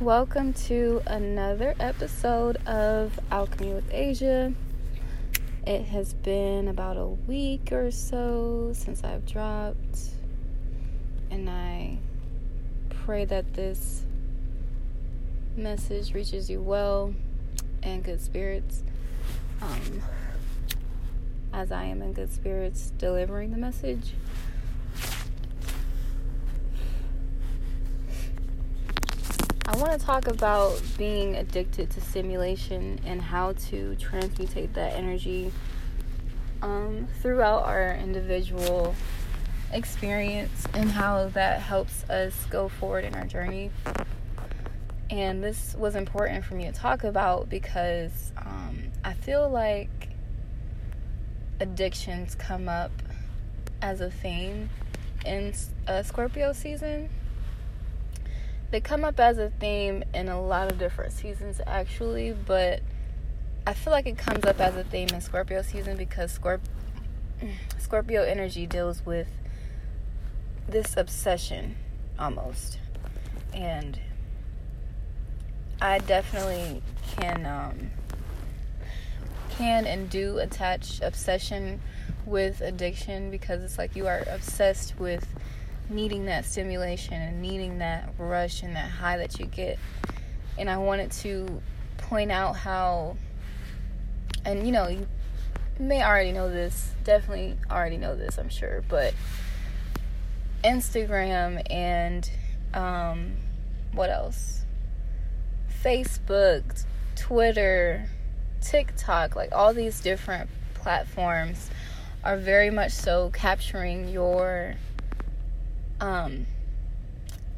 Welcome to another episode of Alchemy with Asia. It has been about a week or so since I've dropped, and I pray that this message reaches you well and good spirits. Um, as I am in good spirits delivering the message. I want to talk about being addicted to stimulation and how to transmutate that energy um, throughout our individual experience and how that helps us go forward in our journey. And this was important for me to talk about because um, I feel like addictions come up as a theme in a Scorpio season they come up as a theme in a lot of different seasons actually, but I feel like it comes up as a theme in Scorpio season because Scorp- Scorpio energy deals with this obsession almost. And I definitely can um, can and do attach obsession with addiction because it's like you are obsessed with needing that stimulation and needing that rush and that high that you get. And I wanted to point out how, and you know, you may already know this, definitely already know this, I'm sure, but Instagram and um, what else? Facebook, Twitter, TikTok, like all these different platforms are very much so capturing your um,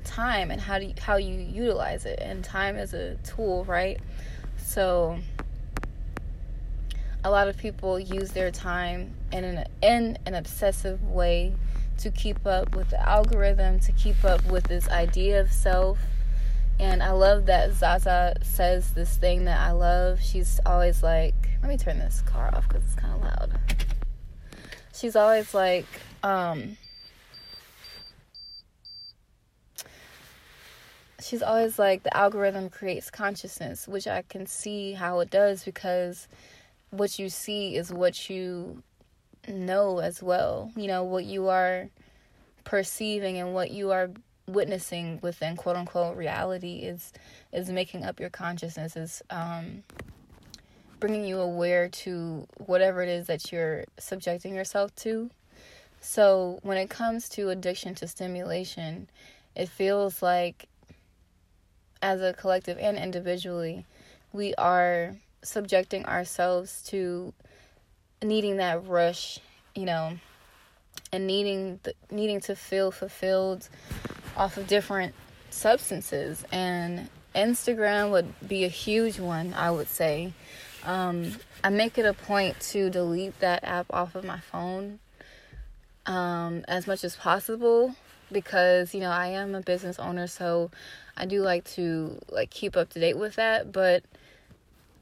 time and how do you, how you utilize it and time is a tool right so a lot of people use their time in an in an obsessive way to keep up with the algorithm to keep up with this idea of self and I love that Zaza says this thing that I love. She's always like, let me turn this car off because it's kind of loud. She's always like, um, she's always like the algorithm creates consciousness, which I can see how it does because what you see is what you know as well. You know, what you are perceiving and what you are witnessing within quote unquote reality is is making up your consciousness is um bringing you aware to whatever it is that you're subjecting yourself to. So, when it comes to addiction to stimulation, it feels like as a collective and individually, we are subjecting ourselves to needing that rush, you know, and needing the, needing to feel fulfilled off of different substances and Instagram would be a huge one, I would say. Um, I make it a point to delete that app off of my phone um, as much as possible because you know I am a business owner, so I do like to like keep up to date with that, but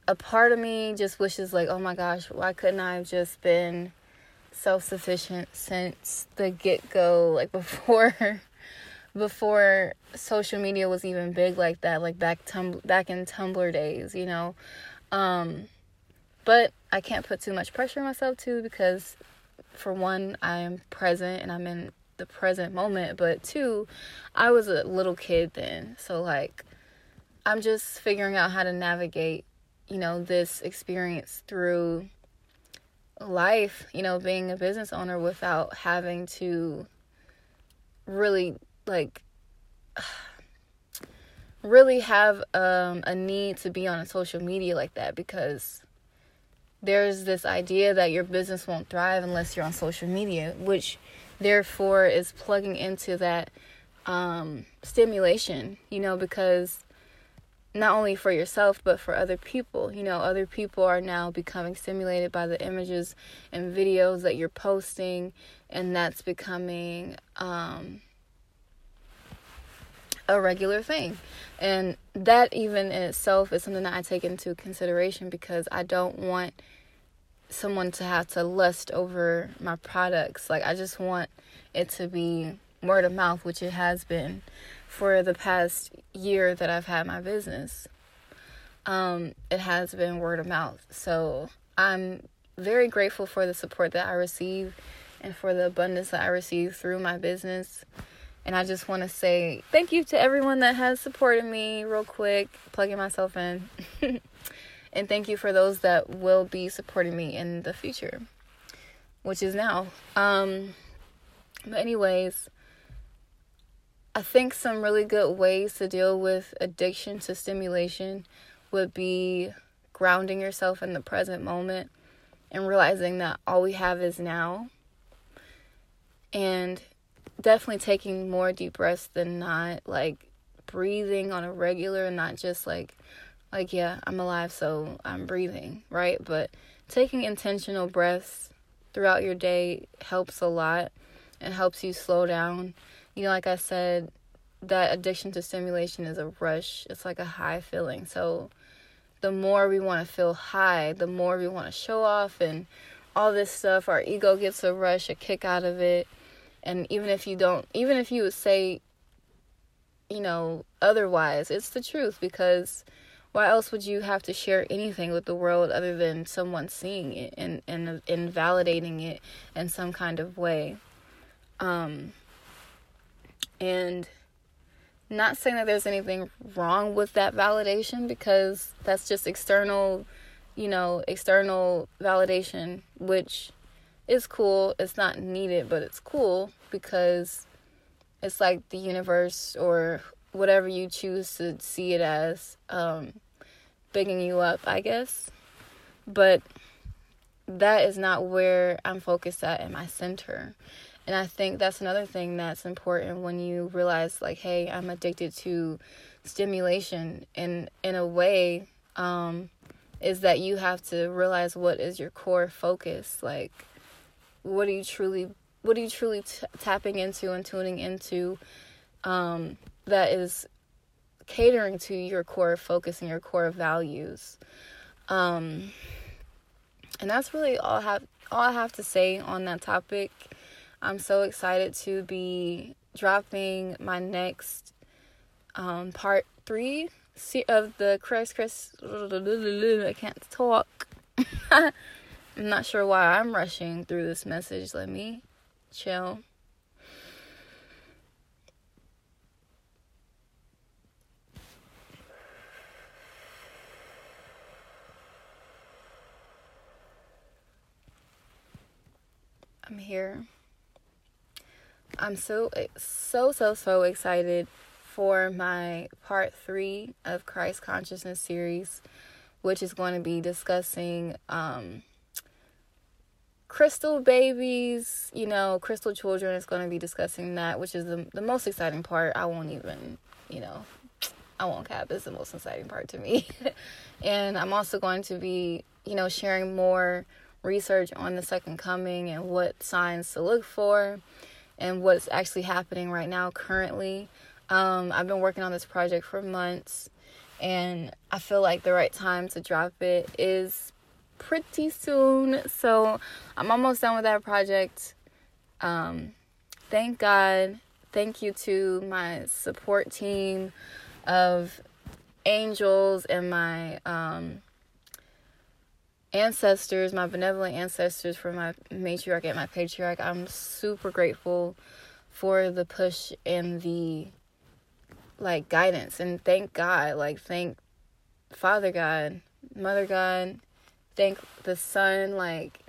a part of me just wishes like, oh my gosh, why couldn't I have just been self-sufficient since the get-go like before before social media was even big like that, like back tum- back in Tumblr days, you know. Um but I can't put too much pressure on myself too because for one, I am present and I'm in the present moment, but two, I was a little kid then. So like I'm just figuring out how to navigate, you know, this experience through life, you know, being a business owner without having to really like really have um, a need to be on a social media like that because there's this idea that your business won't thrive unless you're on social media, which therefore is plugging into that um, stimulation, you know, because not only for yourself but for other people, you know, other people are now becoming stimulated by the images and videos that you're posting, and that's becoming um, a regular thing. And that, even in itself, is something that I take into consideration because I don't want someone to have to lust over my products. Like I just want it to be word of mouth, which it has been for the past year that I've had my business. Um, it has been word of mouth. So I'm very grateful for the support that I receive and for the abundance that I receive through my business. And I just want to say thank you to everyone that has supported me, real quick, plugging myself in. and thank you for those that will be supporting me in the future, which is now. Um, but, anyways, I think some really good ways to deal with addiction to stimulation would be grounding yourself in the present moment and realizing that all we have is now. And definitely taking more deep breaths than not, like breathing on a regular, and not just like, like, yeah, I'm alive, so I'm breathing, right? But taking intentional breaths throughout your day helps a lot and helps you slow down you know, like I said, that addiction to stimulation is a rush. It's like a high feeling. So the more we want to feel high, the more we want to show off and all this stuff, our ego gets a rush, a kick out of it. And even if you don't, even if you would say, you know, otherwise, it's the truth because why else would you have to share anything with the world other than someone seeing it and, and, and validating it in some kind of way? Um, and not saying that there's anything wrong with that validation because that's just external, you know, external validation, which is cool. It's not needed, but it's cool because it's like the universe or whatever you choose to see it as um, bigging you up, I guess. But that is not where I'm focused at in my center. And I think that's another thing that's important when you realize like, hey, I'm addicted to stimulation and in a way, um, is that you have to realize what is your core focus. Like what are you truly what are you truly t- tapping into and tuning into um, that is catering to your core focus and your core values. Um, and that's really all I have all I have to say on that topic. I'm so excited to be dropping my next um, part three of the Chris Chris. I can't talk. I'm not sure why I'm rushing through this message. Let me chill. I'm here. I'm so so so so excited for my part 3 of Christ Consciousness series which is going to be discussing um, crystal babies, you know, crystal children is going to be discussing that, which is the, the most exciting part. I won't even, you know, I won't cap. It's the most exciting part to me. and I'm also going to be, you know, sharing more research on the second coming and what signs to look for and what's actually happening right now currently. Um, I've been working on this project for months and I feel like the right time to drop it is pretty soon. So I'm almost done with that project. Um, thank God. Thank you to my support team of angels and my um, ancestors, my benevolent ancestors, for my matriarch and my patriarch. I'm super grateful for the push and the like guidance and thank God, like thank Father God, Mother God, thank the Sun, like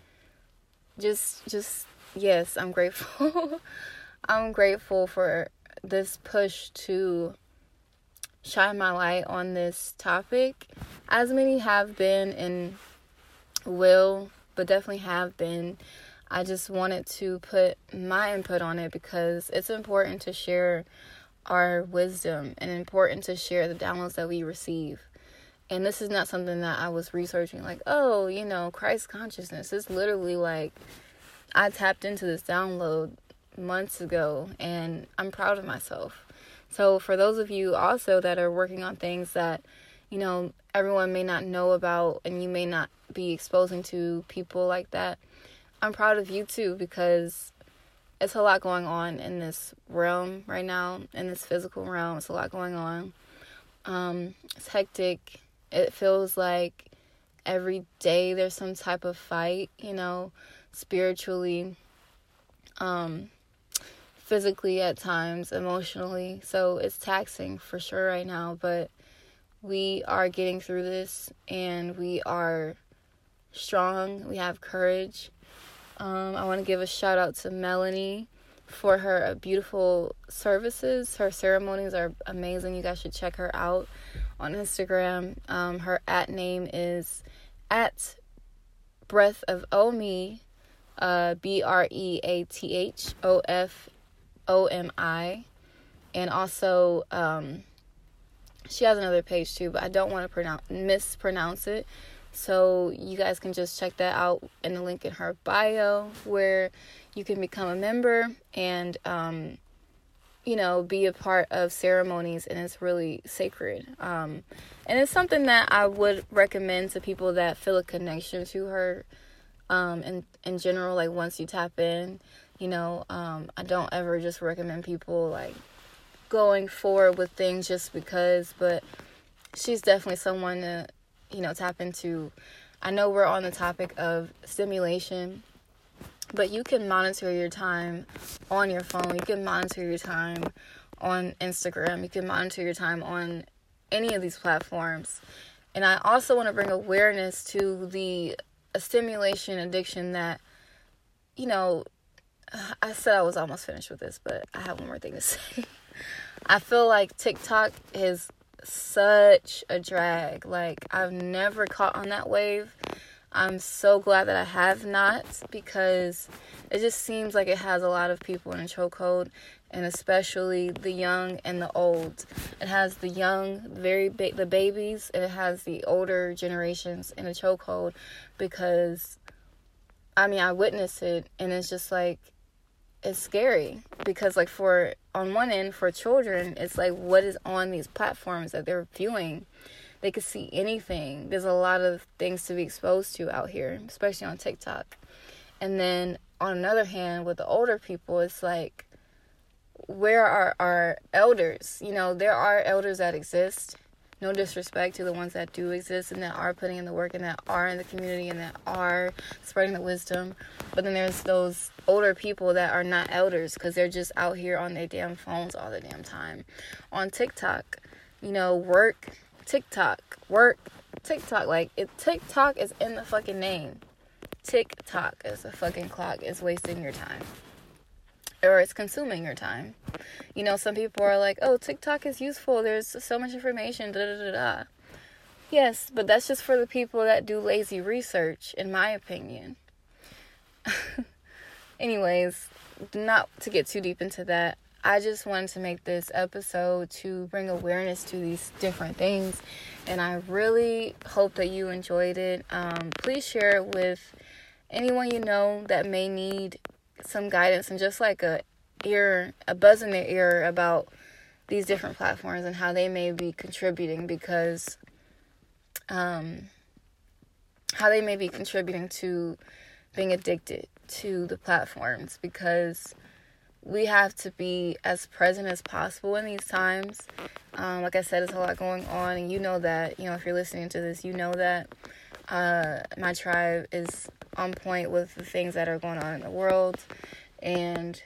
just just yes, I'm grateful. I'm grateful for this push to shine my light on this topic as many have been and will, but definitely have been. I just wanted to put my input on it because it's important to share our wisdom and important to share the downloads that we receive. And this is not something that I was researching, like, oh, you know, Christ consciousness. It's literally like I tapped into this download months ago and I'm proud of myself. So, for those of you also that are working on things that, you know, everyone may not know about and you may not be exposing to people like that, I'm proud of you too because it's a lot going on in this realm right now, in this physical realm. It's a lot going on. Um, it's hectic. It feels like every day there's some type of fight, you know, spiritually, um, physically at times, emotionally. So it's taxing for sure right now, but we are getting through this and we are strong. We have courage. Um, I want to give a shout out to Melanie for her beautiful services. Her ceremonies are amazing. You guys should check her out on Instagram. Um, her at name is at Breath of Omi, uh, B R E A T H O F O M I. And also, um, she has another page too, but I don't want to pronounce mispronounce it. So you guys can just check that out in the link in her bio where you can become a member and um, you know be a part of ceremonies and it's really sacred. Um, and it's something that I would recommend to people that feel a connection to her um, in in general like once you tap in, you know, um, I don't ever just recommend people like going forward with things just because, but she's definitely someone to, you know, tap into. I know we're on the topic of stimulation, but you can monitor your time on your phone. You can monitor your time on Instagram. You can monitor your time on any of these platforms. And I also want to bring awareness to the stimulation addiction that, you know, I said I was almost finished with this, but I have one more thing to say. I feel like TikTok is such a drag. Like, I've never caught on that wave. I'm so glad that I have not because it just seems like it has a lot of people in a chokehold, and especially the young and the old. It has the young, very big, the babies, and it has the older generations in a chokehold because, I mean, I witnessed it, and it's just like it's scary because like for on one end for children it's like what is on these platforms that they're viewing? They could see anything. There's a lot of things to be exposed to out here especially on tiktok. And then on another hand with the older people it's like where are our elders? You know there are elders that exist no disrespect to the ones that do exist and that are putting in the work and that are in the community and that are spreading the wisdom. But then there's those older people that are not elders because they're just out here on their damn phones all the damn time. On TikTok, you know, work, TikTok, work, TikTok. Like, it, TikTok is in the fucking name. TikTok is a fucking clock. It's wasting your time or it's consuming your time. You know, some people are like, "Oh, TikTok is useful. There's so much information." Da da da da. Yes, but that's just for the people that do lazy research, in my opinion. Anyways, not to get too deep into that. I just wanted to make this episode to bring awareness to these different things, and I really hope that you enjoyed it. Um, please share it with anyone you know that may need some guidance and just like a ear, a buzz in their ear about these different platforms and how they may be contributing because um how they may be contributing to being addicted to the platforms because we have to be as present as possible in these times. Um, like I said, there's a lot going on, and you know that. You know, if you're listening to this, you know that uh, my tribe is on point with the things that are going on in the world. And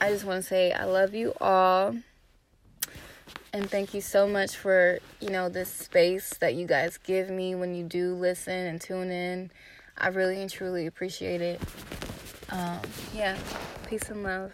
I just want to say I love you all. And thank you so much for, you know, this space that you guys give me when you do listen and tune in. I really and truly appreciate it. Um, yeah, peace and love.